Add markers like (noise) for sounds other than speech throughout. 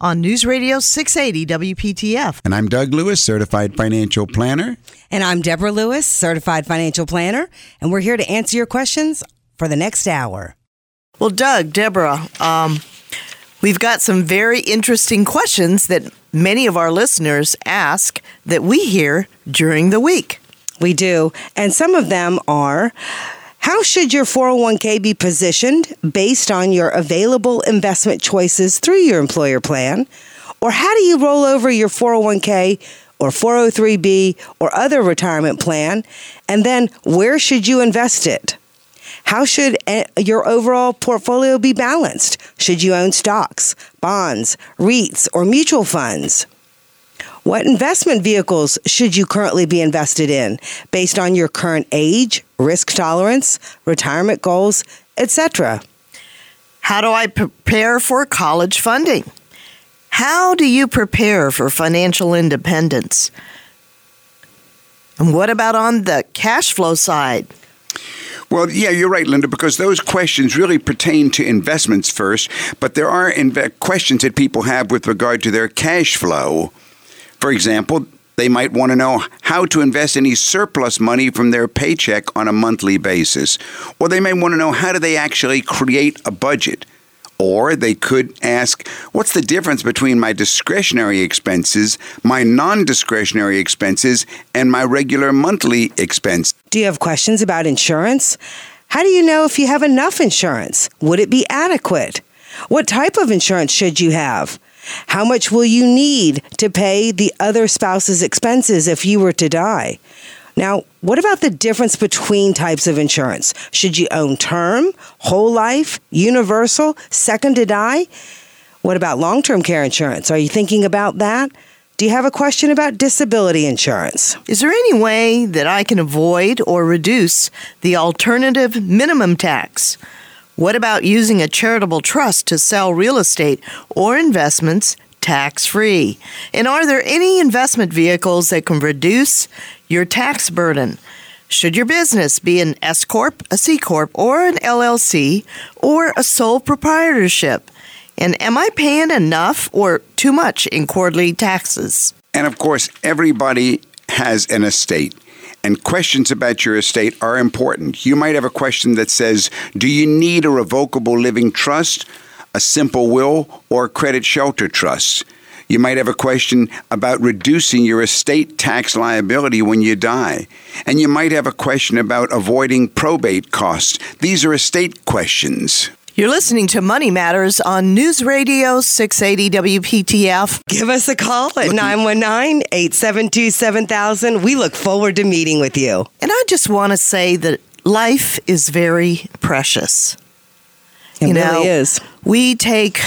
on News Radio 680 WPTF. And I'm Doug Lewis, certified financial planner. And I'm Deborah Lewis, certified financial planner, and we're here to answer your questions for the next hour. Well, Doug, Deborah, um, we've got some very interesting questions that many of our listeners ask that we hear during the week. We do. And some of them are how should your 401k be positioned based on your available investment choices through your employer plan? Or how do you roll over your 401k or 403b or other retirement plan? And then where should you invest it? How should eh, your overall portfolio be balanced? Should you own stocks, bonds, REITs, or mutual funds? What investment vehicles should you currently be invested in based on your current age, risk tolerance, retirement goals, etc.? How do I prepare for college funding? How do you prepare for financial independence? And what about on the cash flow side? Well, yeah, you're right, Linda, because those questions really pertain to investments first, but there are inve- questions that people have with regard to their cash flow. For example, they might want to know how to invest any surplus money from their paycheck on a monthly basis. Or they may want to know how do they actually create a budget. Or they could ask, what's the difference between my discretionary expenses, my non discretionary expenses, and my regular monthly expense? Do you have questions about insurance? How do you know if you have enough insurance? Would it be adequate? What type of insurance should you have? How much will you need to pay the other spouse's expenses if you were to die? Now, what about the difference between types of insurance? Should you own term, whole life, universal, second to die? What about long term care insurance? Are you thinking about that? Do you have a question about disability insurance? Is there any way that I can avoid or reduce the alternative minimum tax? What about using a charitable trust to sell real estate or investments tax free? And are there any investment vehicles that can reduce your tax burden? Should your business be an S Corp, a C Corp, or an LLC, or a sole proprietorship? And am I paying enough or too much in quarterly taxes? And of course, everybody has an estate and questions about your estate are important. You might have a question that says, Do you need a revocable living trust, a simple will, or a credit shelter trust? You might have a question about reducing your estate tax liability when you die. And you might have a question about avoiding probate costs. These are estate questions. You're listening to Money Matters on News Radio 680 WPTF. Give us a call at 919 872 7000. We look forward to meeting with you. And I just want to say that life is very precious. It you really know, is. We take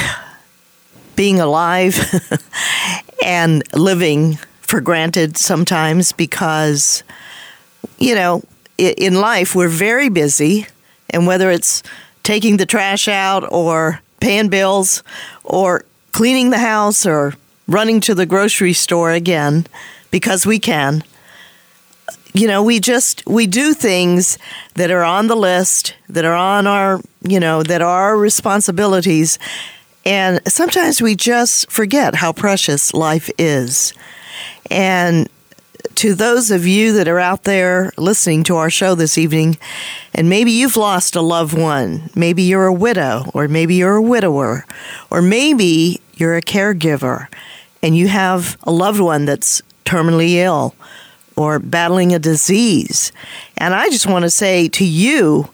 being alive (laughs) and living for granted sometimes because, you know, in life we're very busy, and whether it's taking the trash out or paying bills or cleaning the house or running to the grocery store again because we can. You know, we just we do things that are on the list, that are on our, you know, that are our responsibilities. And sometimes we just forget how precious life is. And to those of you that are out there listening to our show this evening, and maybe you've lost a loved one, maybe you're a widow, or maybe you're a widower, or maybe you're a caregiver, and you have a loved one that's terminally ill or battling a disease. And I just want to say to you,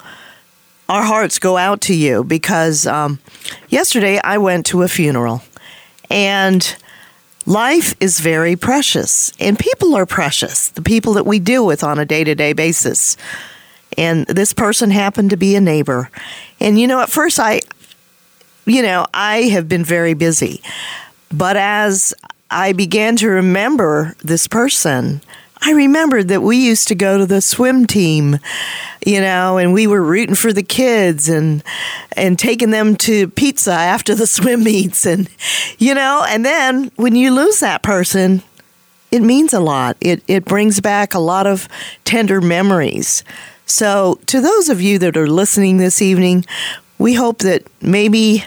our hearts go out to you because um, yesterday I went to a funeral and life is very precious and people are precious, the people that we deal with on a day to day basis. And this person happened to be a neighbor. And you know, at first I, you know, I have been very busy. But as I began to remember this person, I remembered that we used to go to the swim team, you know, and we were rooting for the kids and and taking them to pizza after the (laughs) swim meets and you know, and then when you lose that person, it means a lot. It it brings back a lot of tender memories. So, to those of you that are listening this evening, we hope that maybe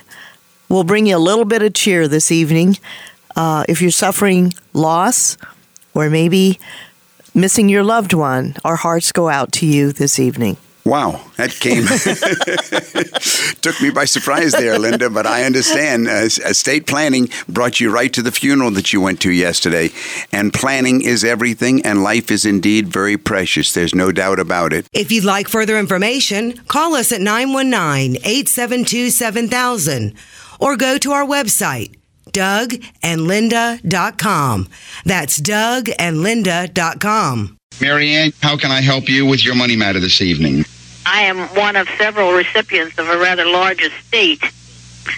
we'll bring you a little bit of cheer this evening. Uh, if you're suffering loss, or maybe missing your loved one, our hearts go out to you this evening. Wow, that came (laughs) took me by surprise there, Linda. But I understand uh, estate planning brought you right to the funeral that you went to yesterday, and planning is everything, and life is indeed very precious. There's no doubt about it. If you'd like further information, call us at 919-872-7000 or go to our website dougandlinda.com. That's dougandlinda.com. Marianne, how can I help you with your money matter this evening? I am one of several recipients of a rather large estate.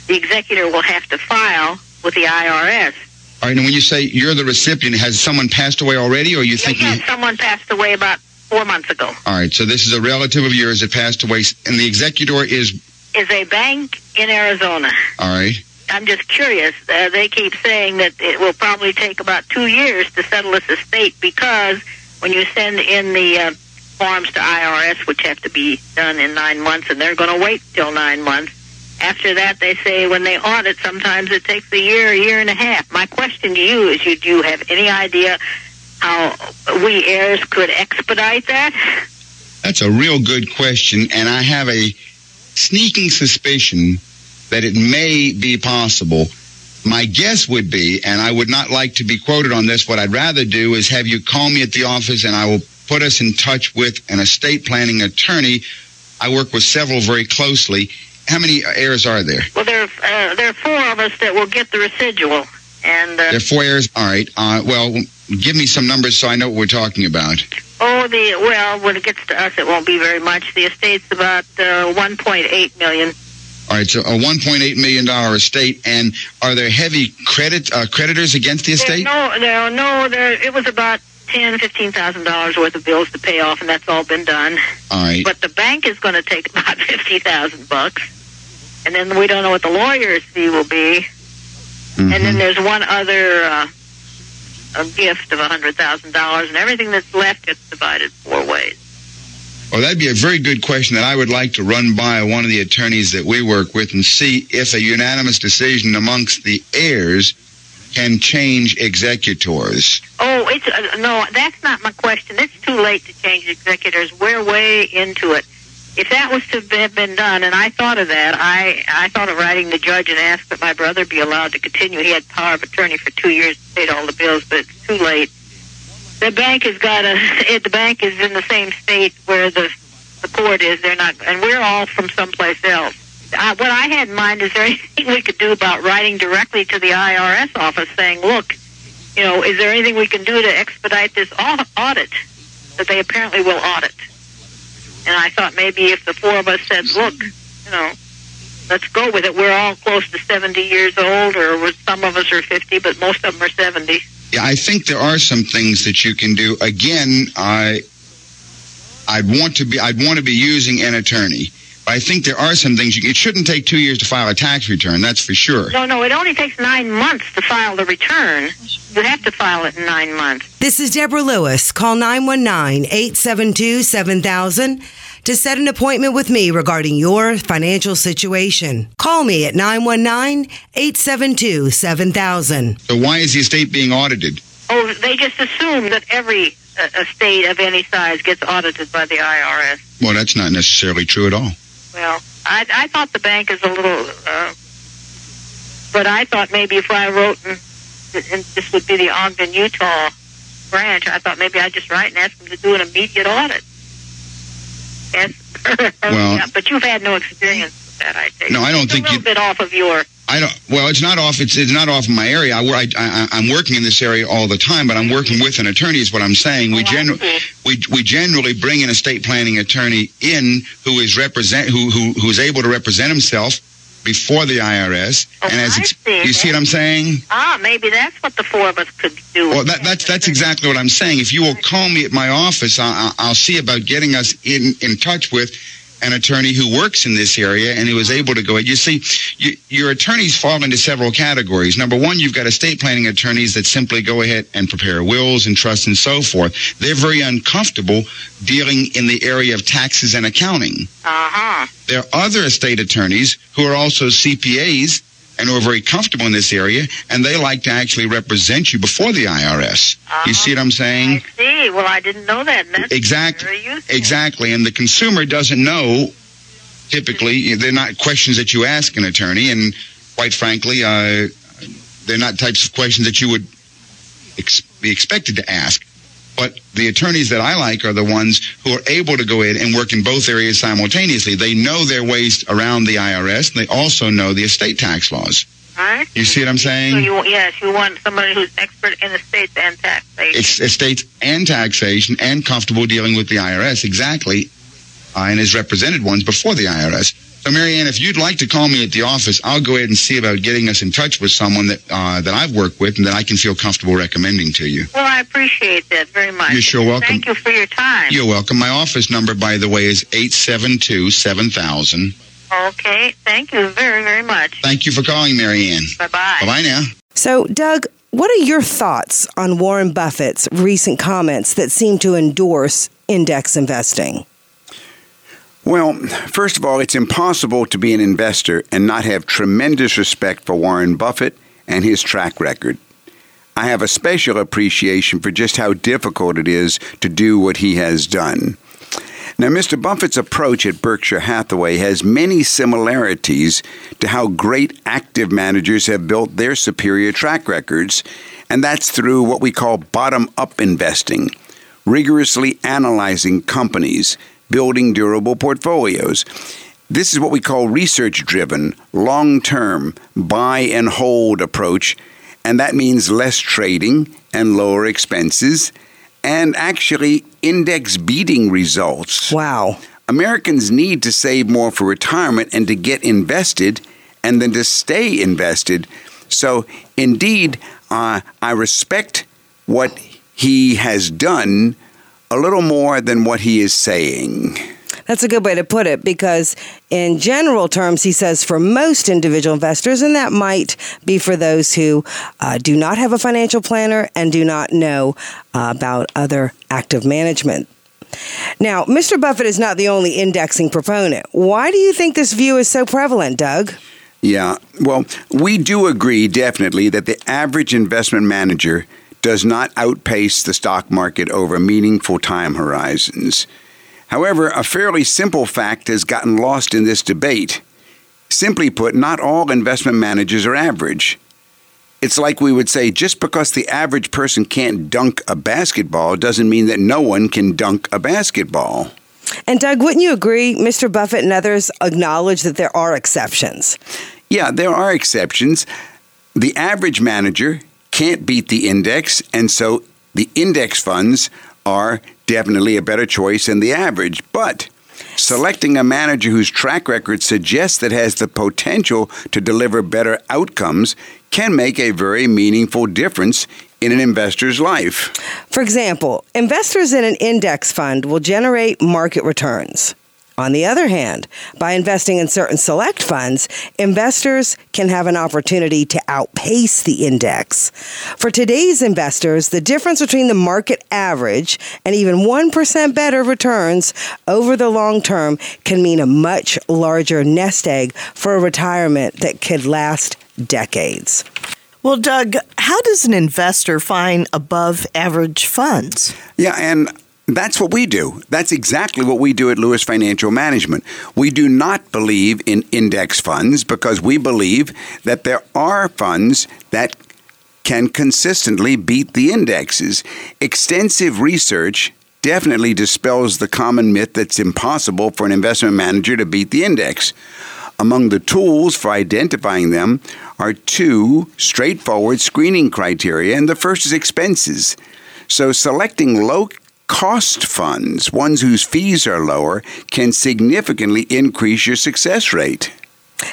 The executor will have to file with the IRS. All right, and when you say you're the recipient, has someone passed away already, or are you thinking? Yes, someone passed away about four months ago. All right, so this is a relative of yours that passed away, and the executor is? Is a bank in Arizona. All right. I'm just curious. Uh, they keep saying that it will probably take about two years to settle this estate because when you send in the uh, forms to IRS, which have to be done in nine months, and they're going to wait till nine months. After that, they say when they audit, sometimes it takes a year, a year and a half. My question to you is, you, do you have any idea how we heirs could expedite that? That's a real good question, and I have a sneaking suspicion that it may be possible. My guess would be, and I would not like to be quoted on this, what I'd rather do is have you call me at the office and I will put us in touch with an estate planning attorney. I work with several very closely. How many heirs are there? Well, there, uh, there are four of us that will get the residual. And uh, there are four heirs. All right. Uh, well, give me some numbers so I know what we're talking about. Oh, the well, when it gets to us, it won't be very much. The estate's about uh, 1.8 million. All right, so a 1.8 million dollar estate, and are there heavy credit uh, creditors against the estate? no, no, no. There, it was about ten, fifteen thousand dollars worth of bills to pay off, and that's all been done. All right. But the bank is going to take about (laughs) fifty thousand bucks, and then we don't know what the lawyer's fee will be. Mm-hmm. And then there's one other uh, a gift of a hundred thousand dollars, and everything that's left gets divided four ways. Well, that'd be a very good question that I would like to run by one of the attorneys that we work with and see if a unanimous decision amongst the heirs can change executors. Oh, it's uh, no, that's not my question. It's too late to change executors. We're way into it. If that was to have been done, and I thought of that, I I thought of writing the judge and ask that my brother be allowed to continue. He had power of attorney for two years, paid all the bills, but it's too late the bank has got a. The bank is in the same state where the the court is. They're not, and we're all from someplace else. Uh, what I had in mind is there (laughs) anything we could do about writing directly to the IRS office saying, look, you know, is there anything we can do to expedite this audit that they apparently will audit? And I thought maybe if the four of us said, look, you know, let's go with it. We're all close to 70 years old, or some of us are 50, but most of them are 70. I think there are some things that you can do. Again, I I'd want to be I'd want to be using an attorney. But I think there are some things you, it shouldn't take two years to file a tax return. That's for sure. No, no, it only takes nine months to file the return. You have to file it in nine months. This is Deborah Lewis. Call 919 872 7000 to set an appointment with me regarding your financial situation. Call me at 919 872 7000. So, why is the estate being audited? Oh, they just assume that every uh, estate of any size gets audited by the IRS. Well, that's not necessarily true at all. Well, I, I thought the bank is a little, uh, but I thought maybe if I wrote, and, and this would be the Ogden, Utah branch, I thought maybe I'd just write and ask them to do an immediate audit. Yes. (laughs) Well- yeah, but you've had no experience with that, I take. No, I don't It's think a little you- bit off of your. I don't. Well, it's not off. It's, it's not off my area. I, I, I I'm working in this area all the time, but I'm working with an attorney. Is what I'm saying. We Oh, generally we we generally bring an estate planning attorney in who is represent who who who is able to represent himself before the IRS. Oh, and as I ex- see. you see what I'm saying? Ah, maybe that's what the four of us could do. Well, that, that's that's exactly what I'm saying. If you will call me at my office, I'll, I'll see about getting us in in touch with an attorney who works in this area and who is able to go. Ahead. You see, you, your attorneys fall into several categories. Number one, you've got estate planning attorneys that simply go ahead and prepare wills and trusts and so forth. They're very uncomfortable dealing in the area of taxes and accounting. Uh huh. There are other estate attorneys who are also CPAs and who are very comfortable in this area, and they like to actually represent you before the IRS. You see what I'm saying? I see. Well, I didn't know that. And that's Exact- Very. Exactly. And the consumer doesn't know, typically, they're not questions that you ask an attorney, and quite frankly, uh, they're not types of questions that you would ex- be expected to ask. But the attorneys that I like are the ones who are able to go in and work in both areas simultaneously. They know their ways around the IRS. And they also know the estate tax laws. Right? You see what I'm So saying? you, yes, you want somebody who's expert in estates and taxation. It's estates and taxation and comfortable dealing with the IRS exactly, uh, and has represented ones before the IRS. So, Marianne, if you'd like to call me at the office, I'll go ahead and see about getting us in touch with someone that uh, that I've worked with and that I can feel comfortable recommending to you. well, I appreciate that very much. You're sure welcome. Thank you for your time. You're welcome. My office number, by the way, is eight seven two seven thousand. Okay. Thank you very, very much. Thank you for calling, Marianne. Bye bye. Bye bye now. So, Doug, what are your thoughts on Warren Buffett's recent comments that seem to endorse index investing? Well, first of all, it's impossible to be an investor and not have tremendous respect for Warren Buffett and his track record. I have a special appreciation for just how difficult it is to do what he has done. Now, Mr. Buffett's approach at Berkshire Hathaway has many similarities to how great active managers have built their superior track records, and that's through what we call bottom up investing, rigorously analyzing companies, building durable portfolios. This is what we call research driven, long term, buy and hold approach, and that means less trading and lower expenses, and actually index beating results. Wow. Americans need to save more for retirement and to get invested and then to stay invested. So, indeed, uh, I respect what he has done a little more than what he is saying. That's a good way to put it because, in general terms, he says for most individual investors, and that might be for those who uh, do not have a financial planner and do not know uh, about other active management. Now, Mr. Buffett is not the only indexing proponent. Why do you think this view is so prevalent, Doug? Yeah, well, we do agree definitely that the average investment manager does not outpace the stock market over meaningful time horizons. However, a fairly simple fact has gotten lost in this debate. Simply put, not all investment managers are average. It's like we would say just because the average person can't dunk a basketball doesn't mean that no one can dunk a basketball. And, Doug, wouldn't you agree Mr. Buffett and others acknowledge that there are exceptions? Yeah, there are exceptions. The average manager can't beat the index, and so the index funds are definitely a better choice than the average. But selecting a manager whose track record suggests that has the potential to deliver better outcomes can make a very meaningful difference in an investor's life. For example, investors in an index fund will generate market returns. On the other hand, by investing in certain select funds, investors can have an opportunity to outpace the index. For today's investors, the difference between the market average and even 1% better returns over the long term can mean a much larger nest egg for a retirement that could last decades. Well, Doug, how does an investor find above average funds? Yeah, and that's what we do. That's exactly what we do at Lewis Financial Management. We do not believe in index funds because we believe that there are funds that can consistently beat the indexes. Extensive research definitely dispels the common myth that it's impossible for an investment manager to beat the index. Among the tools for identifying them are two straightforward screening criteria, and the first is expenses. So, selecting low cost funds, ones whose fees are lower, can significantly increase your success rate.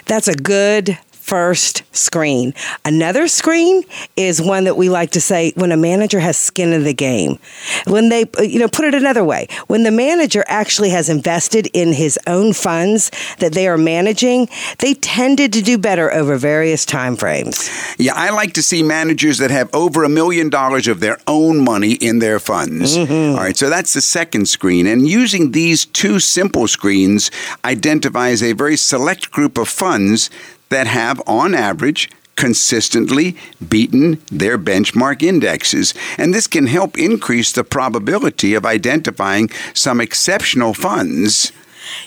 That's a good first screen. Another screen is one that we like to say when a manager has skin in the game. When they, you know, put it another way, when the manager actually has invested in his own funds that they are managing, they tended to do better over various time frames. Yeah, I like to see managers that have over a million dollars of their own money in their funds. Mm-hmm. All right, so that's the second screen. And using these two simple screens identifies a very select group of funds that have, on average, consistently beaten their benchmark indexes. And this can help increase the probability of identifying some exceptional funds.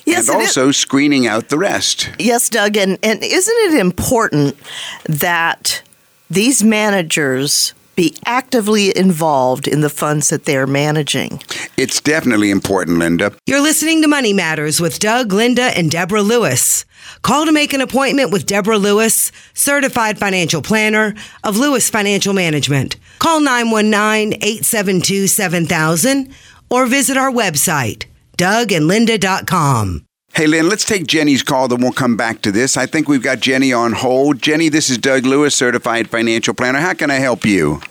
Yes, and it also screening out the rest. Yes, Doug, and, and isn't it important that these managers be actively involved in the funds that they're managing? It's definitely important, Linda. You're listening to Money Matters with Doug, Linda, and Deborah Lewis. Call to make an appointment with Deborah Lewis, certified financial planner of Lewis Financial Management. Call 919 872 7000 or visit our website, dougandlinda.com. Hey, Lynn, let's take Jenny's call, then we'll come back to this. I think we've got Jenny on hold. Jenny, this is Doug Lewis, certified financial planner. How can I help you?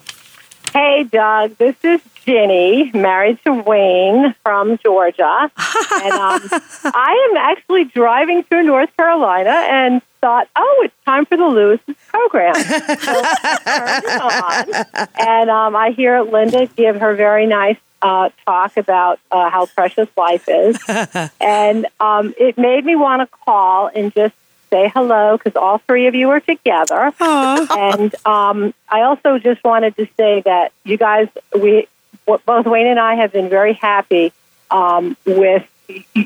Hey, Doug. This is Jenny, married to Wayne from Georgia. (laughs) and um, I am actually driving through North Carolina and thought, oh, it's time for the Lewis program. So I turned it on, (laughs) and um, I hear Linda give her very nice uh, talk about uh, how precious life is. (laughs) and um, it made me want to call and just say hello because all three of you are together. and um, I also just wanted to say that you guys, we both Wayne and I have been very happy um, with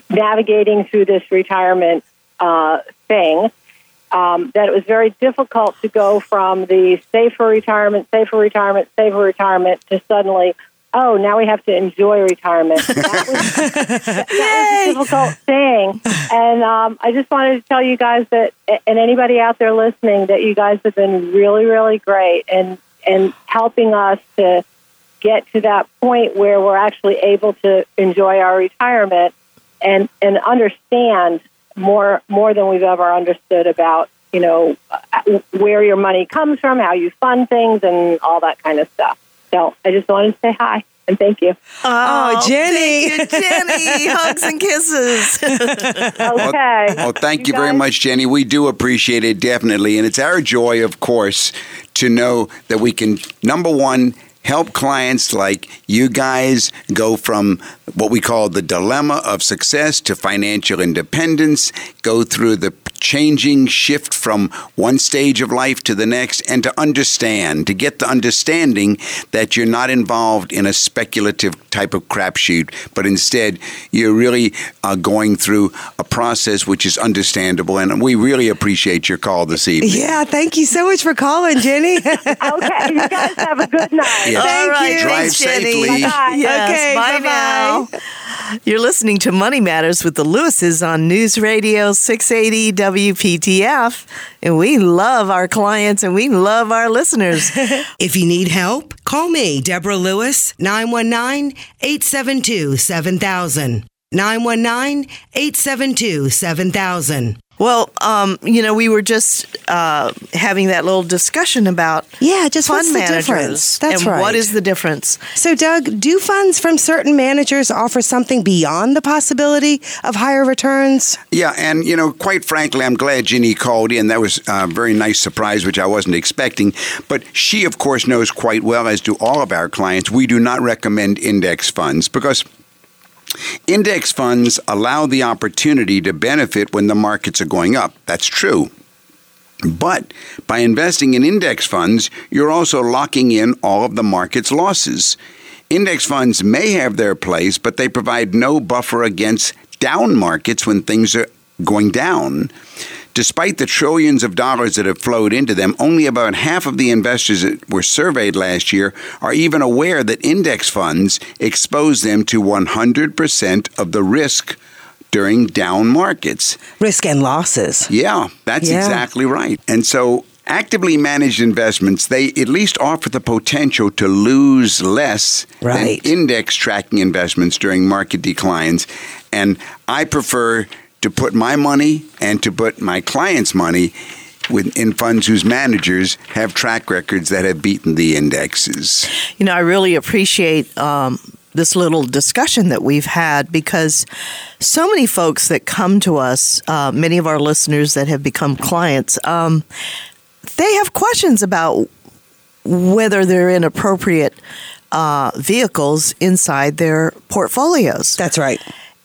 navigating through this retirement uh, thing. Um, that it was very difficult to go from the safer retirement, safer retirement, safer retirement to suddenly, oh, now we have to enjoy retirement. That was, that, that was a (laughs) difficult thing. And um, I just wanted to tell you guys that, and anybody out there listening, that you guys have been really, really great and and helping us to get to that point where we're actually able to enjoy our retirement and and understand more more than we've ever understood about you know uh, where your money comes from, how you fund things, and all that kind of stuff. So I just wanted to say hi and thank you. Oh, oh Jenny. thank you, Jenny. (laughs) Hugs and kisses. (laughs) (laughs) Okay. Oh, thank you, You very much, Jenny. We do appreciate it, definitely. And it's our joy, of course, to know that we can, number one, help clients like you guys go from what we call the dilemma of success to financial independence, go through the changing shift from one stage of life to the next, and to understand, to get the understanding that you're not involved in a speculative type of crapshoot, but instead you're really uh, going through a process which is understandable. And we really appreciate your call this evening. Yeah, thank you so much for calling, Jenny. (laughs) Okay. You guys have a good night. Yeah. All right, you. Drive thanks, Jenny. safely. Bye. Yes, Okay, bye bye-bye. now. You're listening to Money Matters with the Lewises on News Radio 680 WPTF. And we love our clients and we love our listeners. (laughs) If you need help, call me, Deborah Lewis, 919 872 7000. 919 872 7000. Well, um, you know, we were just uh, having that little discussion about Yeah, just fund what's the managers. difference? That's and right. What is the difference? So, Doug, do funds from certain managers offer something beyond the possibility of higher returns? Yeah, and you know, quite frankly, I'm glad Jenny called in. That was a very nice surprise, which I wasn't expecting. But she, of course, knows quite well, as do all of our clients, we do not recommend index funds because index funds allow the opportunity to benefit when the markets are going up. That's true. But by investing in index funds, you're also locking in all of the market's losses. Index funds may have their place, but they provide no buffer against down markets when things are going down. Despite the trillions of dollars that have flowed into them, only about half of the investors that were surveyed last year are even aware that index funds expose them to 100% of the risk during down markets. Risk and losses. Yeah, that's Yeah. exactly right. And so actively managed investments, they at least offer the potential to lose less Right. than index tracking investments during market declines. And I prefer to put my money and to put my clients' money with, in funds whose managers have track records that have beaten the indexes. You know, I really appreciate um, this little discussion that we've had because so many folks that come to us, uh, many of our listeners that have become clients, um, they have questions about whether they're in appropriate uh, vehicles inside their portfolios. That's right.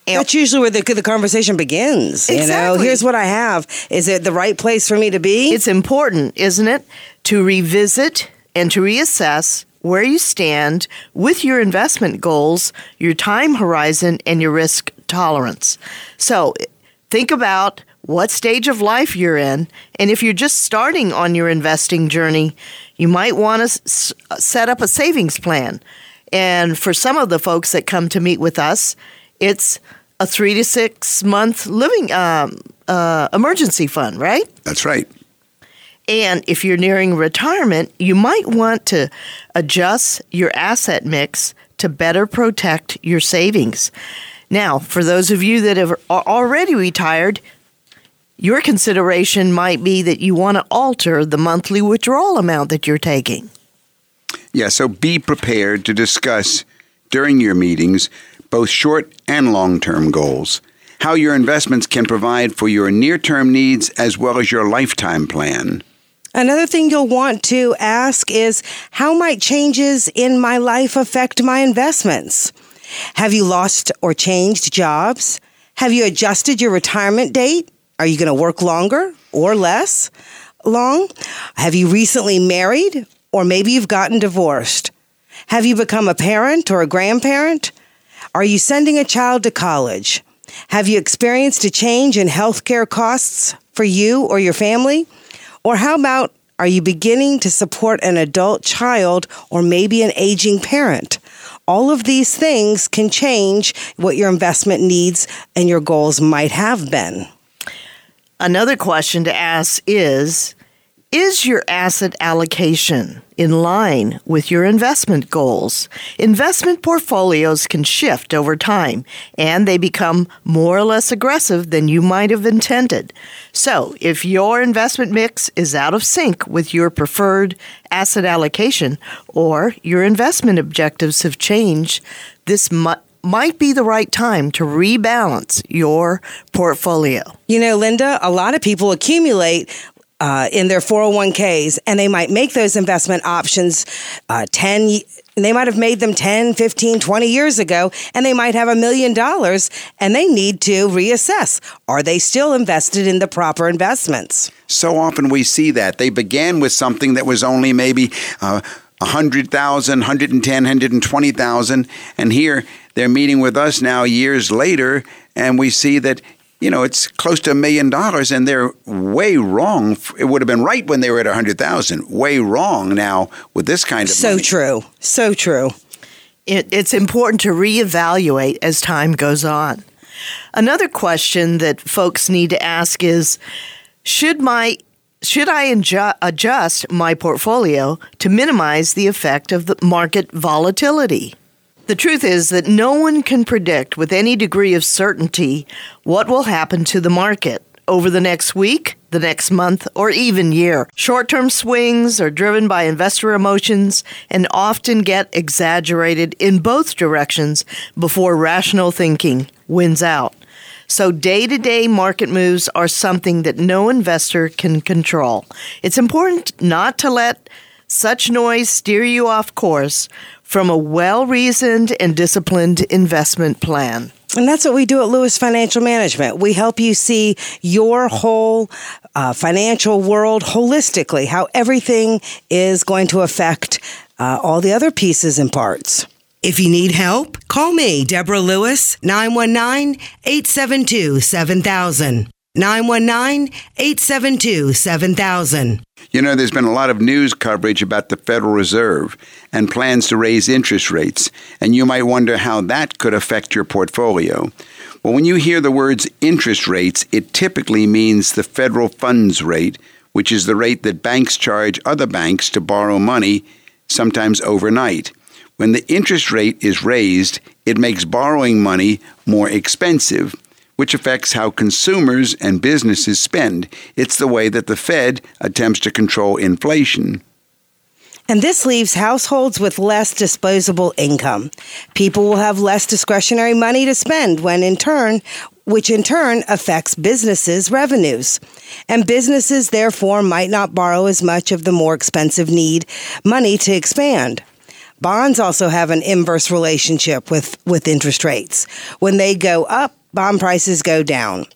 And- That's usually where the, the conversation begins. You know, here's what I have. Is it the right place for me to be? It's important, isn't it, to revisit and to reassess where you stand with your investment goals, your time horizon, and your risk tolerance. So think about what stage of life you're in. And if you're just starting on your investing journey, you might want to s- set up a savings plan. And for some of the folks that come to meet with us, it's a three to six month living um, uh, emergency fund, right? That's right. And if you're nearing retirement, you might want to adjust your asset mix to better protect your savings. Now, for those of you that have, are already retired, your consideration might be that you want to alter the monthly withdrawal amount that you're taking. Yeah, so be prepared to discuss during your meetings both short and long term goals, how your investments can provide for your near term needs as well as your lifetime plan. Another thing you'll want to ask is how might changes in my life affect my investments? Have you lost or changed jobs? Have you adjusted your retirement date? Are you going to work longer or less long? Have you recently married or maybe you've gotten divorced? Have you become a parent or a grandparent? Are you sending a child to college? Have you experienced a change in healthcare costs for you or your family? Or how about are you beginning to support an adult child or maybe an aging parent? All of these things can change what your investment needs and your goals might have been. Another question to ask is Is your asset allocation in line with your investment goals? Investment portfolios can shift over time and they become more or less aggressive than you might have intended. So, if your investment mix is out of sync with your preferred asset allocation or your investment objectives have changed, this mu- might be the right time to rebalance your portfolio. You know, Linda, a lot of people accumulate uh, in their 401ks and they might make those investment options uh, 10 y- they might have made them 10 15 20 years ago and they might have a million dollars and they need to reassess are they still invested in the proper investments So often we see that. They began with something that was only maybe uh, 100,000, 110, 120,000. And here they're meeting with us now years later, and we see that, you know, it's close to a million dollars, and they're way wrong. It would have been right when they were at a 100,000. Way wrong now with this kind of so money. true so true it, it's important to reevaluate as time goes on. Another question that folks need to ask is should my should I inju- adjust my portfolio to minimize the effect of the market volatility? The truth is that no one can predict with any degree of certainty what will happen to the market over the next week, the next month, or even year. Short term swings are driven by investor emotions and often get exaggerated in both directions before rational thinking wins out. So, day to day market moves are something that no investor can control. It's important not to let such noise steer you off course from a well reasoned and disciplined investment plan. And that's what we do at Lewis Financial Management. We help you see your whole uh, financial world holistically, how everything is going to affect uh, all the other pieces and parts. If you need help, call me, Deborah Lewis, 919 872 7000. 919 872 7000. You know, there's been a lot of news coverage about the Federal Reserve and plans to raise interest rates, and you might wonder how that could affect your portfolio. Well, when you hear the words interest rates, it typically means the federal funds rate, which is the rate that banks charge other banks to borrow money, sometimes overnight. When the interest rate is raised, it makes borrowing money more expensive which affects how consumers and businesses spend. It's the way that the Fed attempts to control inflation. And this leaves households with less disposable income. People will have less discretionary money to spend when in turn which in turn affects businesses' revenues. And businesses therefore might not borrow as much of the more expensive need money to expand. Bonds also have an inverse relationship with, with interest rates. When they go up, bond prices go down.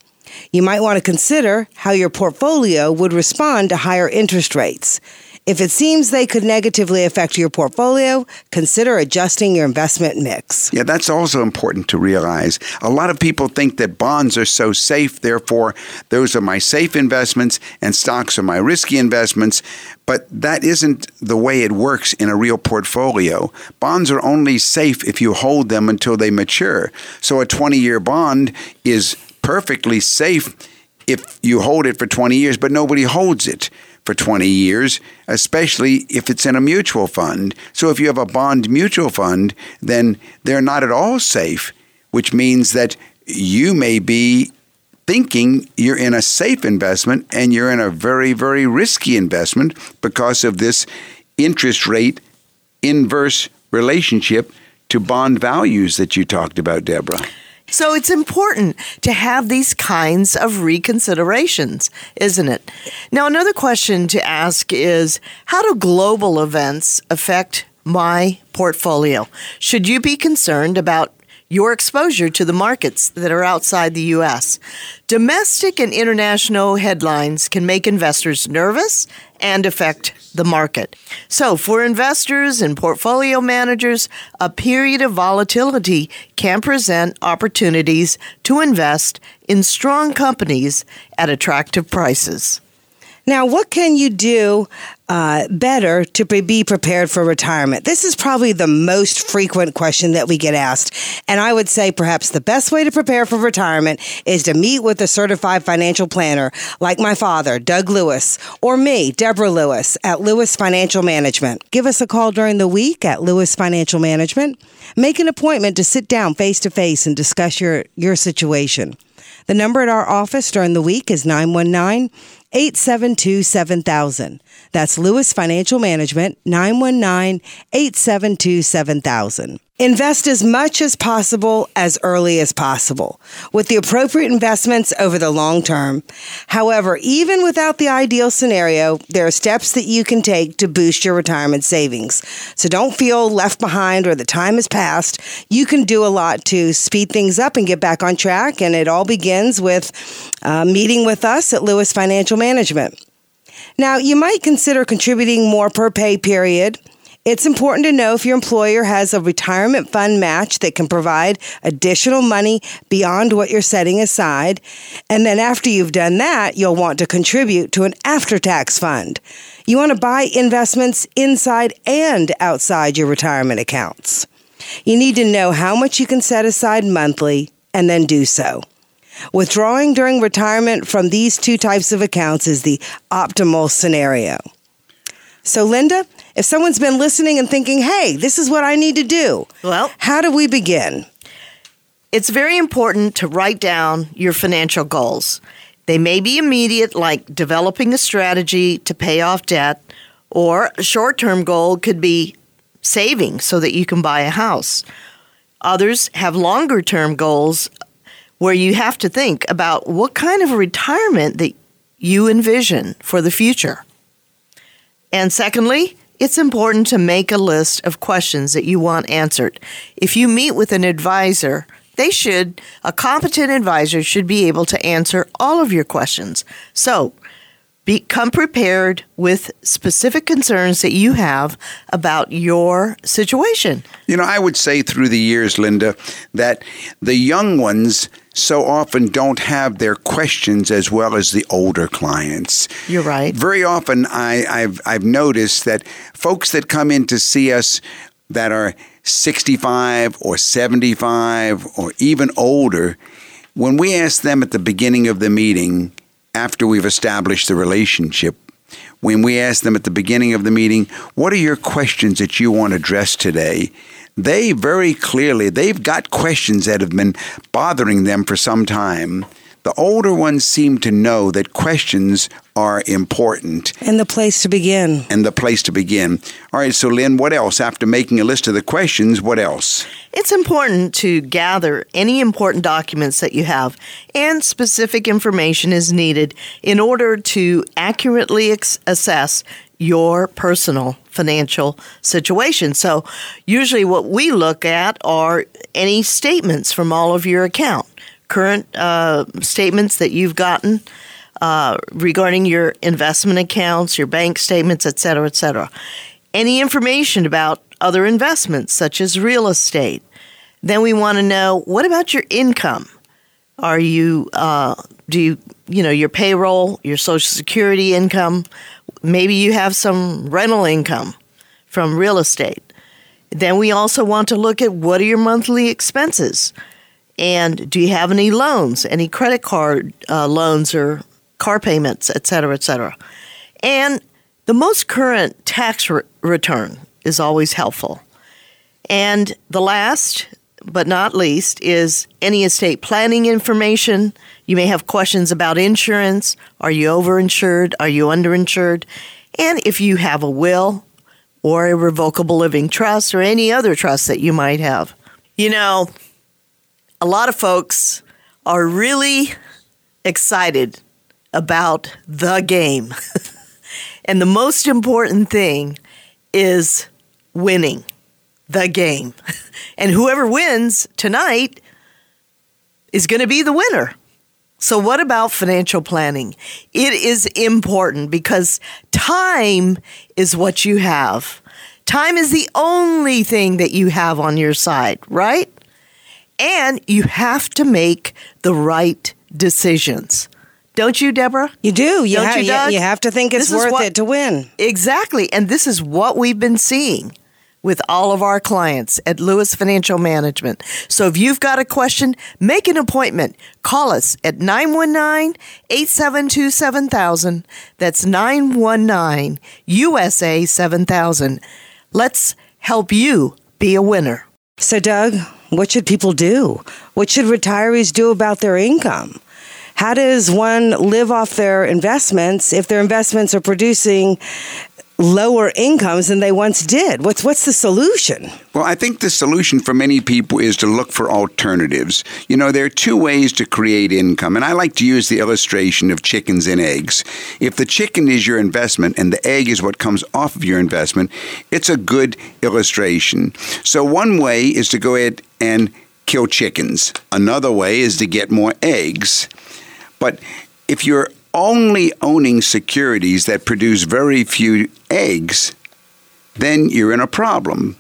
You might want to consider how your portfolio would respond to higher interest rates. If it seems they could negatively affect your portfolio, consider adjusting your investment mix. Yeah, that's also important to realize. A lot of people think that bonds are so safe, therefore, those are my safe investments and stocks are my risky investments. But that isn't the way it works in a real portfolio. Bonds are only safe if you hold them until they mature. So a 20 year bond is perfectly safe if you hold it for 20 years, but nobody holds it for 20 years, especially if it's in a mutual fund. So if you have a bond mutual fund, then they're not at all safe, which means that you may be thinking you're in a safe investment and you're in a very, very risky investment because of this interest rate inverse relationship to bond values that you talked about, Deborah. So it's important to have these kinds of reconsiderations, isn't it? Now, another question to ask is how do global events affect my portfolio? Should you be concerned about your exposure to the markets that are outside the U.S. Domestic and international headlines can make investors nervous and affect the market. So, for investors and portfolio managers, a period of volatility can present opportunities to invest in strong companies at attractive prices. Now, what can you do uh, better to be prepared for retirement? This is probably the most frequent question that we get asked. And I would say perhaps the best way to prepare for retirement is to meet with a certified financial planner like my father, Doug Lewis, or me, Deborah Lewis, at Lewis Financial Management. Give us a call during the week at Lewis Financial Management. Make an appointment to sit down face to face and discuss your, your situation. The number at our office during the week is 919 872 7000. That's Lewis Financial Management, 919 872 7000. Invest as much as possible as early as possible with the appropriate investments over the long term. However, even without the ideal scenario, there are steps that you can take to boost your retirement savings. So don't feel left behind or the time has passed. You can do a lot to speed things up and get back on track. And it all begins with uh, meeting with us at Lewis Financial Management. Now, you might consider contributing more per pay period it's important to know if your employer has a retirement fund match that can provide additional money beyond what you're setting aside. And then after you've done that, you'll want to contribute to an after tax fund. You want to buy investments inside and outside your retirement accounts. You need to know how much you can set aside monthly and then do so. Withdrawing during retirement from these two types of accounts is the optimal scenario. So, Linda, if someone's been listening and thinking, hey, this is what I need to do, well, how do we begin? It's very important to write down your financial goals. They may be immediate, like developing a strategy to pay off debt, or a short term goal could be saving so that you can buy a house. Others have longer term goals where you have to think about what kind of a retirement that you envision for the future. And secondly, it's important to make a list of questions that you want answered. If you meet with an advisor, they should, a competent advisor should be able to answer all of your questions. So, Become prepared with specific concerns that you have about your situation. You know, I would say through the years, Linda, that the young ones so often don't have their questions as well as the older clients. You're right. Very often, I, I've, I've noticed that folks that come in to see us that are 65 or 75 or even older, when we ask them at the beginning of the meeting, after we've established the relationship, when we ask them at the beginning of the meeting, what are your questions that you want addressed today? They very clearly, they've got questions that have been bothering them for some time. The older ones seem to know that questions are important. And the place to begin. And the place to begin. All right, so Lynn, what else? After making a list of the questions, what else? It's important to gather any important documents that you have, and specific information is needed in order to accurately ex- assess your personal financial situation. So, usually, what we look at are any statements from all of your account current uh, statements that you've gotten uh, regarding your investment accounts, your bank statements, et cetera, et cetera. Any information about other investments, such as real estate. Then we want to know what about your income? Are you, uh, do you, you know, your payroll, your social security income? Maybe you have some rental income from real estate. Then we also want to look at what are your monthly expenses? And do you have any loans, any credit card uh, loans or car payments, et cetera, et cetera? And the most current tax re- return is always helpful. And the last, but not least, is any estate planning information. You may have questions about insurance. Are you overinsured? Are you underinsured? And if you have a will or a revocable living trust or any other trust that you might have. You know, a lot of folks are really excited about the game. (laughs) and the most important thing is winning the game. (laughs) And whoever wins tonight is going to be the winner. So, what about financial planning? It is important because time is what you have. Time is the only thing that you have on your side, right? And you have to make the right decisions. Don't you, Deborah? You do. You, Don't ha- you, Doug? you have to think it's This worth what- it to win. Exactly. And this is what we've been seeing with all of our clients at Lewis Financial Management. So if you've got a question, make an appointment. Call us at 919 872 7000. That's 919 USA 7000. Let's help you be a winner. So, Doug, what should people do? What should retirees do about their income? How does one live off their investments if their investments are producing lower incomes than they once did? What's what's the solution? Well, I think the solution for many people is to look for alternatives. You know, there are two ways to create income, and I like to use the illustration of chickens and eggs. If the chicken is your investment and the egg is what comes off of your investment, it's a good illustration. So, one way is to go ahead and kill chickens, another way is to get more eggs. But if you're only owning securities that produce very few eggs, then you're in a problem.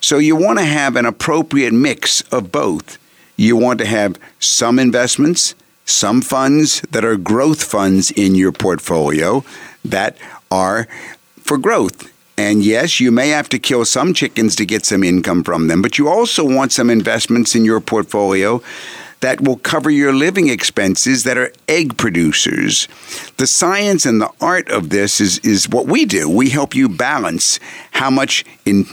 So you want to have an appropriate mix of both. You want to have some investments, some funds that are growth funds in your portfolio that are for growth. And yes, you may have to kill some chickens to get some income from them, but you also want some investments in your portfolio that will cover your living expenses that are egg producers. The science and the art of this is, is what we do. We help you balance how much in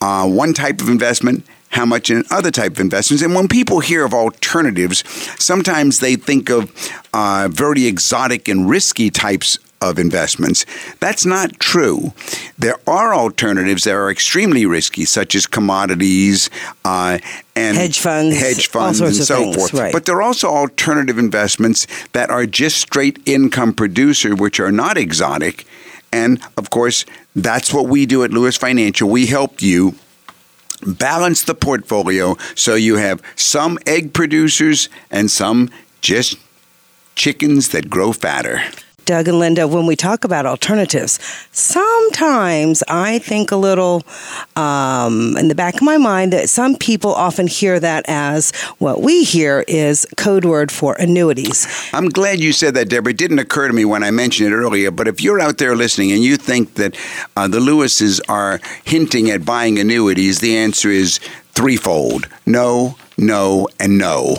uh, one type of investment, how much in other type of investments. And when people hear of alternatives, sometimes they think of uh, very exotic and risky types of investments. That's not true. There are alternatives that are extremely risky, such as commodities uh, and Hedge funds, hedge funds, and so things, forth. right. But there are also alternative investments that are just straight income producer, which are not exotic. And of course, that's what we do at Lewis Financial. We help you balance the portfolio so you have some egg producers and some just chickens that grow fatter. Doug and Linda, when we talk about alternatives, sometimes I think a little um, in the back of my mind that some people often hear that as what we hear is code word for annuities. I'm glad you said that, Deborah. It didn't occur to me when I mentioned it earlier, but if you're out there listening and you think that uh, the Lewises are hinting at buying annuities, the answer is threefold no, no, and no.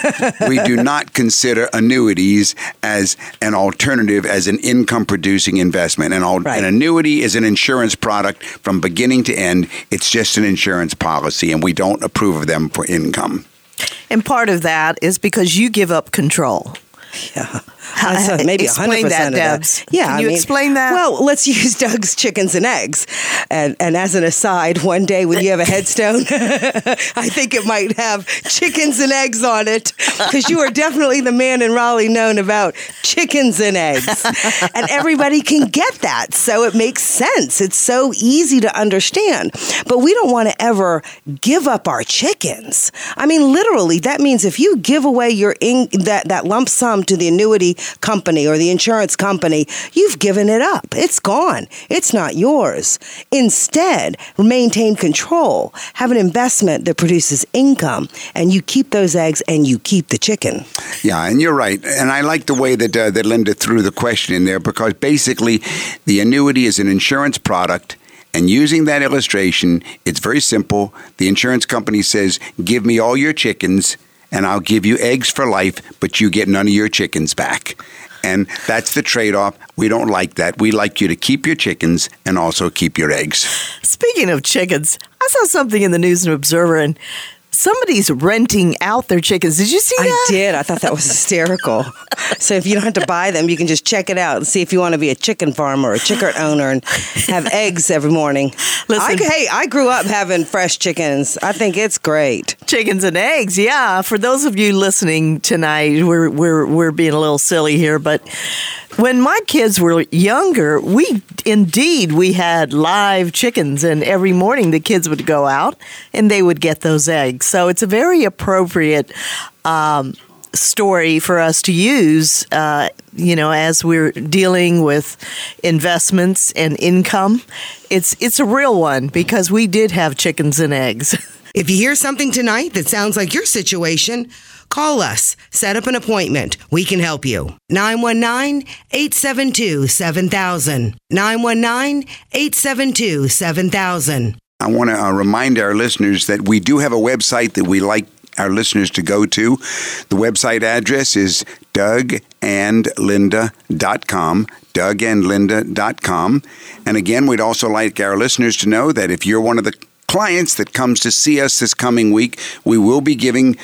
(laughs) we do not consider annuities as an alternative, as an income producing investment. An, al- Right. an annuity is an insurance product from beginning to end. It's just an insurance policy, and we don't approve of them for income. And part of that is because you give up control. Yeah. Uh, maybe Explain 100% that, of Debs. Yeah, Can I you mean- explain that? Well, let's (laughs) use Doug's chickens and eggs. And and as an aside, one day when you have a headstone, (laughs) I think it might have chickens and eggs on it because you are definitely the man in Raleigh known about chickens and eggs. (laughs) and everybody can get that. So it makes sense. It's so easy to understand. But we don't want to ever give up our chickens. I mean, literally, that means if you give away your in, that, that lump sum to the annuity company or the insurance company, you've given it up. It's gone. It's not yours. Instead, maintain control. Have an investment that produces income, and you keep those eggs and you keep the chicken. Yeah, and you're right. And I like the way that uh, that Linda threw the question in there because basically, the annuity is an insurance product. And using that illustration, it's very simple. The insurance company says, "Give me all your chickens, and I'll give you eggs for life, but you get none of your chickens back." And that's the trade-off. We don't like that. We like you to keep your chickens and also keep your eggs. Speaking of chickens, I saw something in the News and Observer, and somebody's renting out their chickens. Did you see that? I did. I thought that was hysterical. (laughs) so if you don't have to buy them, you can just check it out and see if you want to be a chicken farmer or a chicken owner and have (laughs) eggs every morning. Listen. I, hey, I grew up having fresh chickens. I think it's great. Chickens and eggs, yeah. For those of you listening tonight, we're we're we're being a little silly here, but when my kids were younger, we indeed we had live chickens, and every morning the kids would go out and they would get those eggs. So it's a very appropriate. Um, story for us to use uh, you know as we're dealing with investments and income it's it's a real one because we did have chickens and eggs (laughs) If you hear something tonight that sounds like your situation, call us. Set up an appointment. We can help you. 919 872 7000. 919 872 7000. I want to uh, remind our listeners that we do have a website that we like our listeners to go to. The website address is dougandlinda.com. Dougandlinda.com. And again, we'd also like our listeners to know that if you're one of the clients that comes to see us this coming week, we will be giving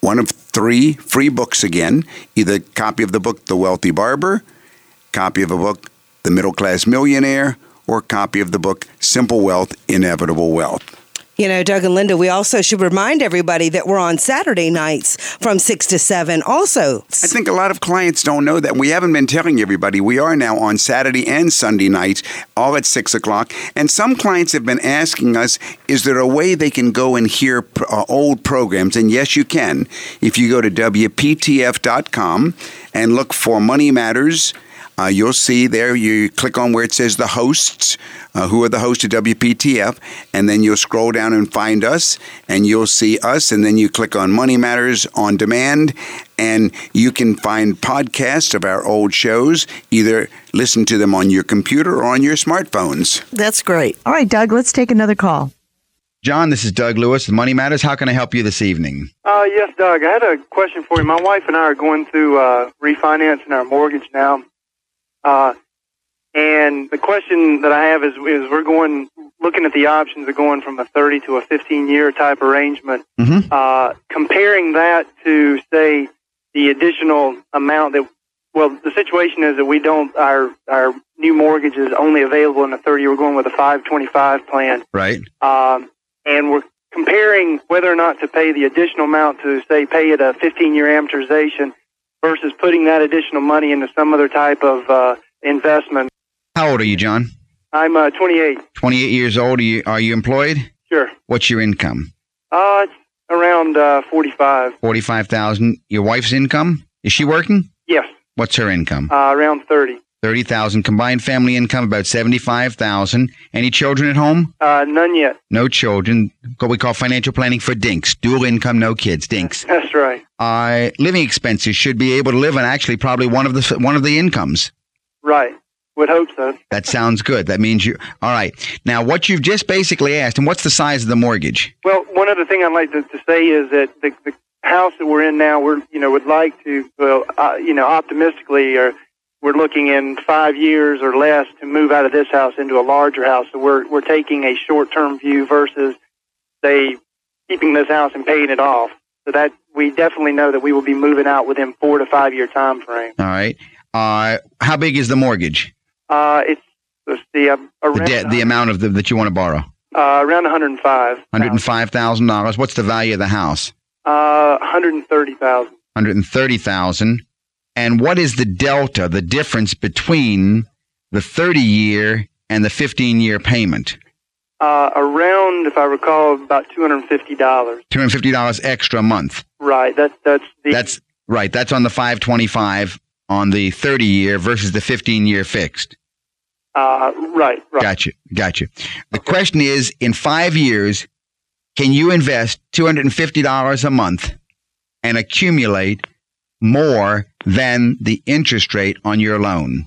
one of three free books again either copy of the book The Wealthy Barber, copy of a book The Middle Class Millionaire, or copy of the book Simple Wealth, Inevitable Wealth. You know, Doug and Linda, we also should remind everybody that we're on Saturday nights from 6 to 7. Also, I think a lot of clients don't know that. We haven't been telling everybody. We are now on Saturday and Sunday nights, all at 6 o'clock. And some clients have been asking us, is there a way they can go and hear uh, old programs? And yes, you can. If you go to WPTF.com and look for Money Matters, uh, you'll see there, you click on where it says the hosts, uh, who are the hosts of WPTF, and then you'll scroll down and find us, and you'll see us, and then you click on Money Matters on Demand, and you can find podcasts of our old shows. Either listen to them on your computer or on your smartphones. That's great. All right, Doug, let's take another call. John, this is Doug Lewis with Money Matters. How can I help you this evening? Uh, yes, Doug. I had a question for you. My wife and I are going through uh, refinancing our mortgage now, uh, and the question that I have is, is we're going looking at the options of going from a 30 to a 15 year type arrangement. Mhm. Uh, comparing that to say the additional amount that well, the situation is that we don't our our new mortgage is only available in a 30. We're going with a 525 plan Right. um, and we're comparing whether or not to pay the additional amount to say pay it a 15 year amortization versus putting that additional money into some other type of uh, investment. How old are you, John? I'm uh, 28. 28 years old. Are you, are you employed? Sure. What's your income? Uh, around uh, 45. 45,000. Your wife's income? Is she working? Yes. What's her income? Uh, around 30. 30,000 combined family income about 75,000. Any children at home? Uh, none yet. No children. What we call financial planning for dinks. Dual income, no kids. Dinks. (laughs) That's right. Uh, living expenses should be able to live on actually probably one of the one of the incomes. Right. Would hope so. (laughs) That sounds good. That means you. All right. Now, what you've just basically asked, and what's the size of the mortgage? Well, one other thing I'd like to, to say is that the, the house that we're in now, we're you know would like to, well, uh, you know, optimistically, or we're looking in five years or less to move out of this house into a larger house. So we're we're taking a short term view versus say keeping this house and paying it off. So that we definitely know that we will be moving out within four to five year time frame. All right. Uh, how big is the mortgage? Uh, it's uh, The around debt, the amount of the, that you want to borrow. uh, around 105, Hundred and five thousand dollars. What's the value of the house? uh, 130,000. Hundred and thirty thousand. And what is the delta, the difference between the thirty year and the fifteen year payment? Uh, around, if I recall, about $250. Two hundred fifty dollars extra a month. Right. That's that's the That's right. That's on the five twenty five on the thirty year versus the fifteen year fixed. uh, right. Right. Gotcha. Gotcha. The question is, in five years, can you invest two hundred and fifty dollars a month and accumulate more than the interest rate on your loan?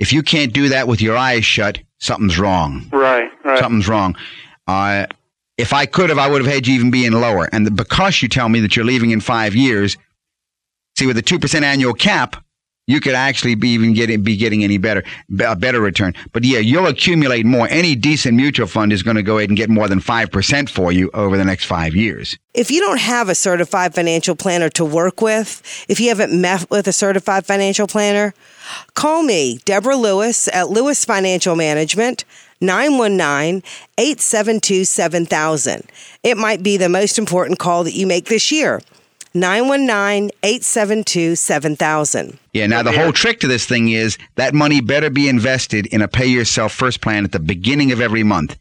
If you can't do that with your eyes shut, something's wrong. Right. Right. Something's wrong. Uh, if I could have, I would have had you even being lower. And because you tell me that you're leaving in five years, see, with a two percent annual cap, you could actually be even getting be getting any better a better return. But yeah, you'll accumulate more. Any decent mutual fund is going to go ahead and get more than five percent for you over the next five years. If you don't have a certified financial planner to work with, if you haven't met with a certified financial planner, call me, Deborah Lewis at Lewis Financial Management, 919 872 7000. It might be the most important call that you make this year. 919 872 7000. Yeah. Now the whole trick to this thing is that money better be invested in a pay yourself first plan at the beginning of every month.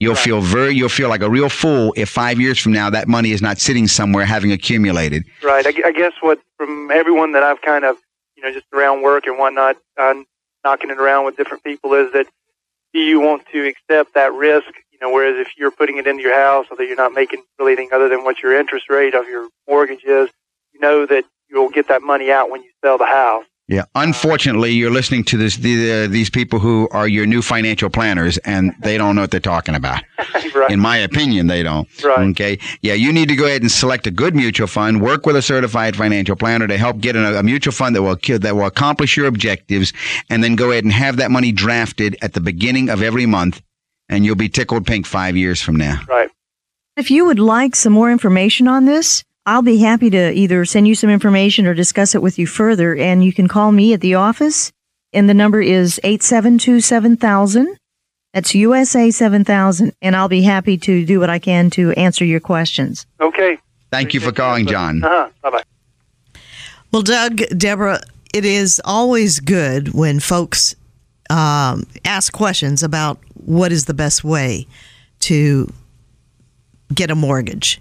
You'll feel very, you'll feel like a real fool if five years from now that money is not sitting somewhere having accumulated. Right. I, I guess what from everyone that I've kind of, you know, just around work and whatnot, uh, knocking it around with different people is that do you want to accept that risk? Know, whereas if you're putting it into your house, so that you're not making really anything other than what your interest rate of your mortgage is, you know that you'll get that money out when you sell the house. Yeah. Unfortunately, you're listening to this the, uh, these people who are your new financial planners, and they don't know what they're talking about. (laughs) right. In my opinion, they don't. Right. Okay. Yeah. You need to go ahead and select a good mutual fund. Work with a certified financial planner to help get a, a mutual fund that will that will accomplish your objectives, and then go ahead and have that money drafted at the beginning of every month, and you'll be tickled pink five years from now. Right. If you would like some more information on this, I'll be happy to either send you some information or discuss it with you further. And you can call me at the office, and the number is 872 7000. That's USA 7000. And I'll be happy to do what I can to answer your questions. Okay. Thank you for calling, John. Uh-huh. Bye bye. Well, Doug, Deborah, it is always good when folks um, ask questions about what is the best way to get a mortgage.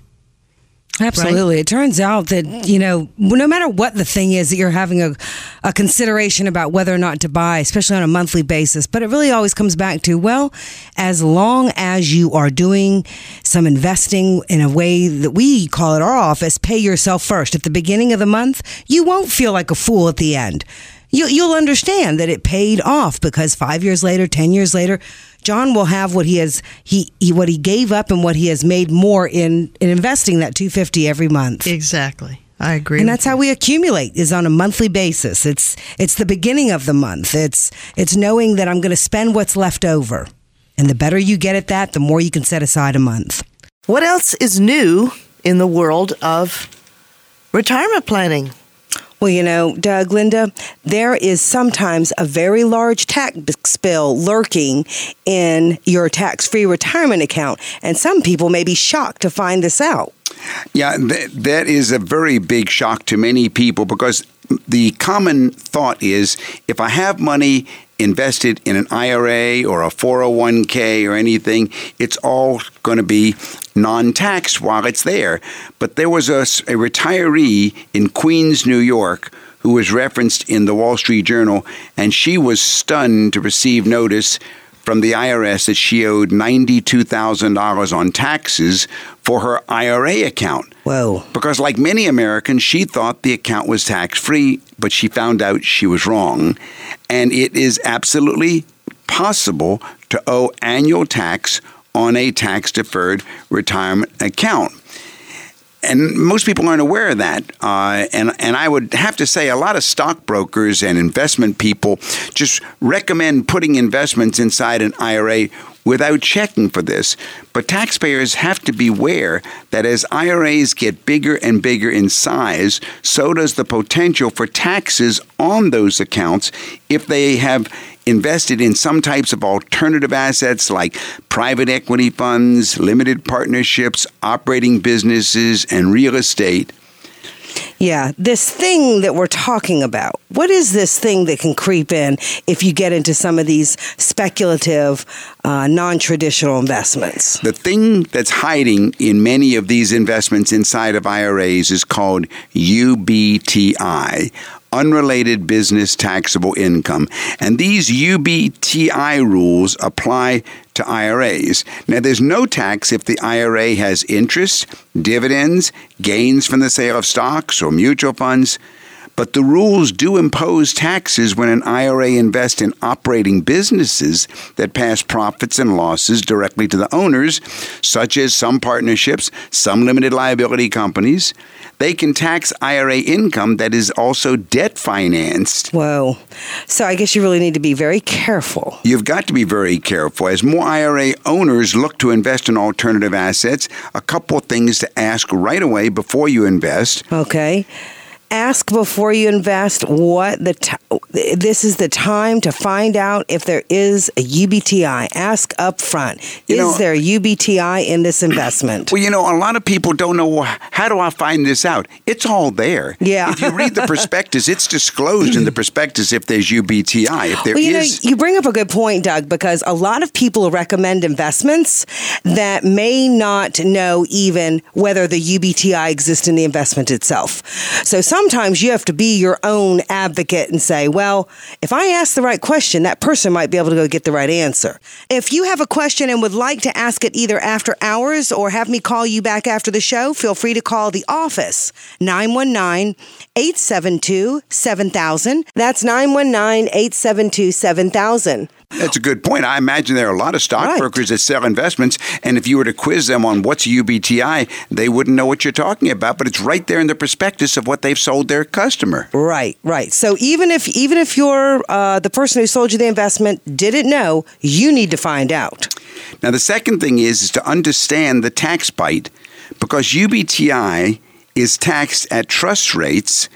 Absolutely. It turns out that, you know, no matter what the thing is that you're having a, a consideration about whether or not to buy, especially on a monthly basis, but it really always comes back to, well, as long as you are doing some investing in a way that we call at our office, pay yourself first. At the beginning of the month, you won't feel like a fool at the end. You, you'll understand that it paid off because five years later, 10 years later, John will have what he has he, he what he gave up and what he has made more in, in investing that 250 every month. Exactly. I agree. And that's how we accumulate is on a monthly basis. It's it's the beginning of the month. It's it's knowing that I'm going to spend what's left over. And the better you get at that, the more you can set aside a month. What else is new in the world of retirement planning? Well, you know, Doug, Linda, there is sometimes a very large tax bill lurking in your tax free retirement account. And some people may be shocked to find this out. Yeah, th- that is a very big shock to many people because the common thought is if I have money invested in an IRA or a 401k or anything, it's all going to be non taxed while it's there. But there was a retiree in Queens, New York, who was referenced in the Wall Street Journal, and she was stunned to receive notice from the IRS that she owed $92,000 on taxes for her IRA account. Whoa. Because, like many Americans, she thought the account was tax free, but she found out she was wrong. And it is absolutely possible to owe annual tax on a tax deferred retirement account and most people aren't aware of that. Uh, and and I would have to say a lot of stockbrokers and investment people just recommend putting investments inside an IRA without checking for this. But taxpayers have to beware that as IRAs get bigger and bigger in size, so does the potential for taxes on those accounts if they have invested in some types of alternative assets like private equity funds, limited partnerships, operating businesses, and real estate. Yeah, this thing that we're talking about. What is this thing that can creep in if you get into some of these speculative, uh, non traditional investments? The thing that's hiding in many of these investments inside of IRAs is called UBTI, unrelated business taxable income. And these UBTI rules apply to IRAs. Now, there's no tax if the IRA has interest, dividends, gains from the sale of stocks or mutual funds. But the rules do impose taxes when an IRA invests in operating businesses that pass profits and losses directly to the owners, such as some partnerships, some limited liability companies. They can tax IRA income that is also debt financed. Whoa. So I guess you really need to be very careful. You've got to be very careful. As more IRA owners look to invest in alternative assets, a couple things to ask right away before you invest. Okay ask before you invest what the t- this is the time to find out if there is a UBTI. Ask up front. You is know, there a UBTI in this investment? Well, you know, a lot of people don't know how do I find this out. It's all there. Yeah. If you read the (laughs) prospectus, it's disclosed in the prospectus if there's UBTI. If there well, you is, know, you bring up a good point, Doug, because a lot of people recommend investments that may not know even whether the UBTI exists in the investment itself. So some sometimes you have to be your own advocate and say, well, if I ask the right question, that person might be able to go get the right answer. If you have a question and would like to ask it either after hours or have me call you back after the show, feel free to call the office 919 872 7000. That's 919 872 7000. That's a good point. I imagine there are a lot of stockbrokers right. that sell investments, and if you were to quiz them on what's UBTI, they wouldn't know what you're talking about. But it's right there in the prospectus of what they've sold their customer. Right, right. So even if even if you're uh, the person who sold you the investment didn't know, you need to find out. Now the second thing is is to understand the tax bite, because UBTI is taxed at trust rates.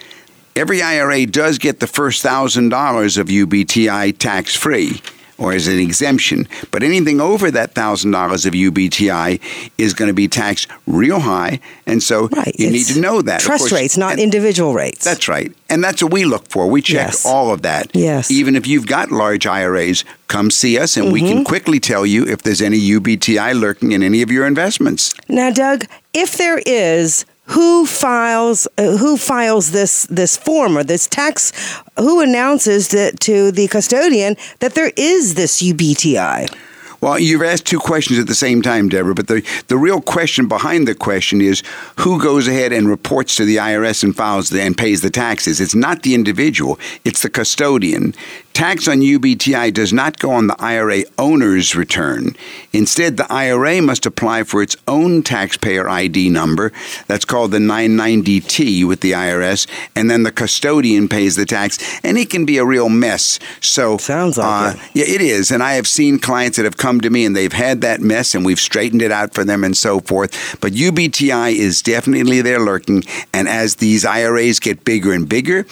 Every IRA does get the first thousand dollars of UBTI tax free or as an exemption. But anything over that thousand dollars of UBTI is going to be taxed real high, and so right. you need to know that. Trust rates, not individual rates. That's right, and that's what we look for. We check yes. all of that. Yes. Even if you've got large IRAs, come see us, and mm-hmm. we can mm-hmm. quickly tell you if there's any UBTI lurking in any of your investments. Now, Doug, if there is who files uh, who files this this form or this tax who announces that to the custodian that there is this UBTI well, you've asked two questions at the same time, Deborah, but the, the real question behind the question is who goes ahead and reports to the IRS and files the, and pays the taxes? It's not the individual, it's the custodian. Tax on UBTI does not go on the IRA owner's return. Instead, the IRA must apply for its own taxpayer ID number. That's called the 990T with the IRS, and then the custodian pays the tax, and it can be a real mess. So sounds like uh, it. Yeah, it is. And I have seen clients that have come to me and they've had that mess, and we've straightened it out for them and so forth. But UBTI is definitely there lurking, and as these IRAs get bigger and bigger,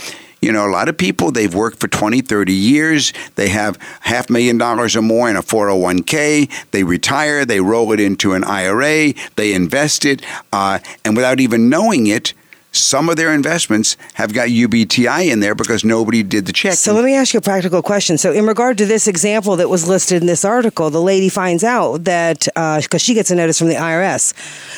you know, a lot of people, they've worked for 20, 30 years. They have half million dollars or more in a 401k. They retire, they roll it into an IRA, they invest it, uh, and without even knowing it, some of their investments have got UBTI in there because nobody did the check. So let me ask you a practical question. So in regard to this example that was listed in this article, the lady finds out that because uh, she gets a notice from the IRS.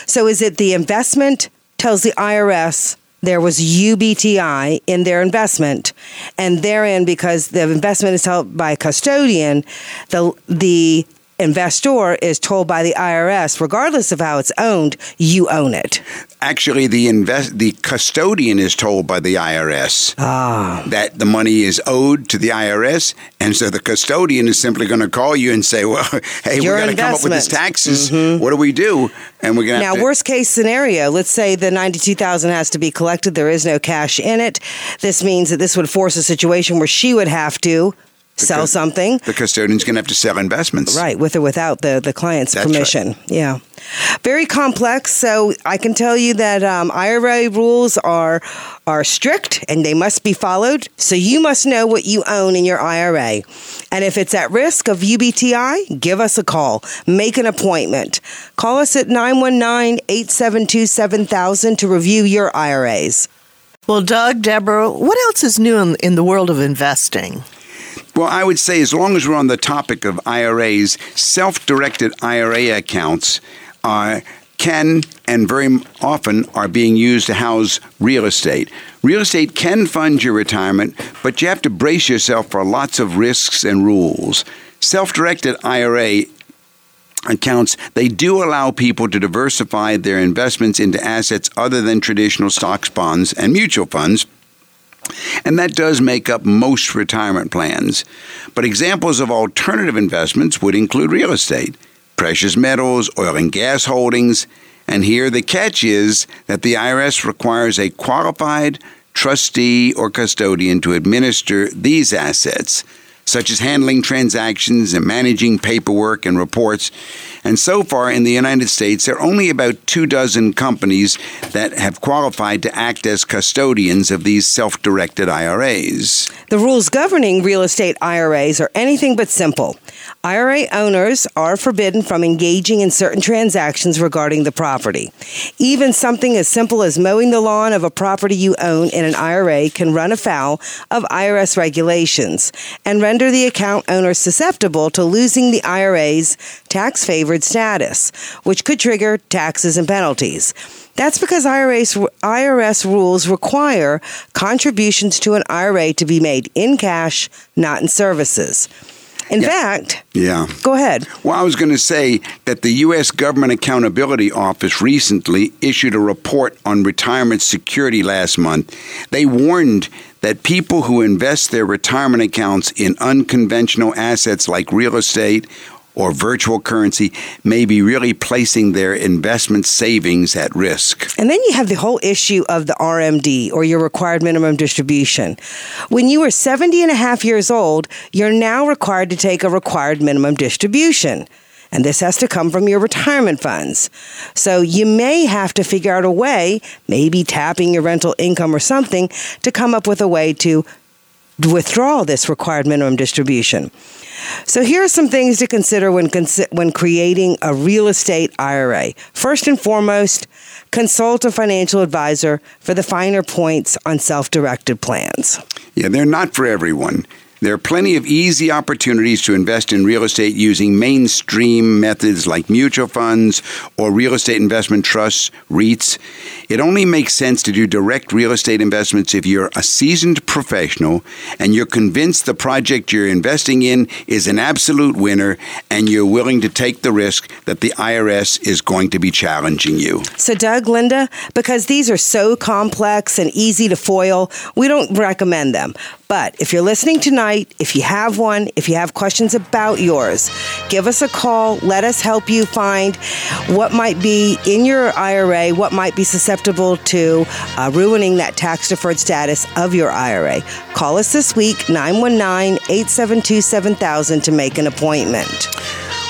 So is it the investment tells the IRS there was UBTI in their investment, and therein, because the investment is held by a custodian, the the investor is told by the IRS, regardless of how it's owned, you own it. Actually, the invest the custodian is told by the IRS ah. that the money is owed to the IRS, and so the custodian is simply going to call you and say, "Well, (laughs) hey, Your we got to come up with these taxes. Mm-hmm. What do we do?" And we're going to Now, to, worst case scenario, let's say the 92,000 has to be collected. There is no cash in it. This means that this would force a situation where she would have to sell cus- something. the custodian's going to have to sell investments. Right, with or without the, the client's That's right. permission. Yeah. Very complex. So I can tell you that um, IRA rules are are strict and they must be followed. So you must know what you own in your IRA. And if it's at risk of UBTI, give us a call. Make an appointment. Call us at 919 872 7000 to review your IRAs. Well, Doug, Deborah, what else is new in, in the world of investing? Well, I would say as long as we're on the topic of IRAs, self-directed IRA accounts uh, can and very often are being used to house real estate. Real estate can fund your retirement, but you have to brace yourself for lots of risks and rules. Self-directed IRA accounts, they do allow people to diversify their investments into assets other than traditional stocks, bonds, and mutual funds. And that does make up most retirement plans. But examples of alternative investments would include real estate, precious metals, oil and gas holdings. And here the catch is that the IRS requires a qualified trustee or custodian to administer these assets, such as handling transactions and managing paperwork and reports. And so far in the United States, there are only about two dozen companies that have qualified to act as custodians of these self directed IRAs. The rules governing real estate IRAs are anything but simple. IRA owners are forbidden from engaging in certain transactions regarding the property. Even something as simple as mowing the lawn of a property you own in an IRA can run afoul of IRS regulations and render the account owner susceptible to losing the IRA's tax favored status, which could trigger taxes and penalties. That's because IRS, IRS rules require contributions to an IRA to be made in cash, not in services. In fact, Yeah. go ahead. Well, I was going to say that the U.S. Government Accountability Office recently issued a report on retirement security last month. They warned that people who invest their retirement accounts in unconventional assets like real estate or virtual currency may be really placing their investment savings at risk. And then you have the whole issue of the RMD or your required minimum distribution. When you are 70 and a half years old, you're now required to take a required minimum distribution. And this has to come from your retirement funds. So you may have to figure out a way, maybe tapping your rental income or something, to come up with a way to withdraw this required minimum distribution. So here are some things to consider when consi- when creating a real estate IRA. First and foremost, consult a financial advisor for the finer points on self-directed plans. Yeah, they're not for everyone. There are plenty of easy opportunities to invest in real estate using mainstream methods like mutual funds or real estate investment trusts, REITs. It only makes sense to do direct real estate investments if you're a seasoned professional and you're convinced the project you're investing in is an absolute winner and you're willing to take the risk that the IRS is going to be challenging you. So Doug, Linda, because these are so complex and easy to foil, we don't recommend them. But if you're listening tonight, if you have one, if you have questions about yours, give us a call. Let us help you find what might be in your IRA, what might be susceptible to uh, ruining that tax deferred status of your IRA. Call us this week, 919 872 7000 to make an appointment.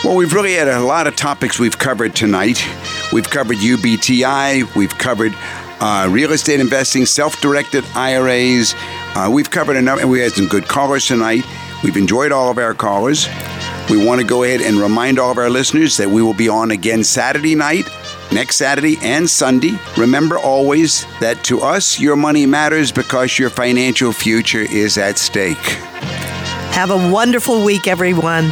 Well, we've really had a lot of topics we've covered tonight. We've covered UBTI, we've covered uh, real estate investing, self directed IRAs. Uh, we've covered enough, and we had some good callers tonight. We've enjoyed all of our callers. We want to go ahead and remind all of our listeners that we will be on again Saturday night, next Saturday, and Sunday. Remember always that to us, your money matters because your financial future is at stake. Have a wonderful week, everyone.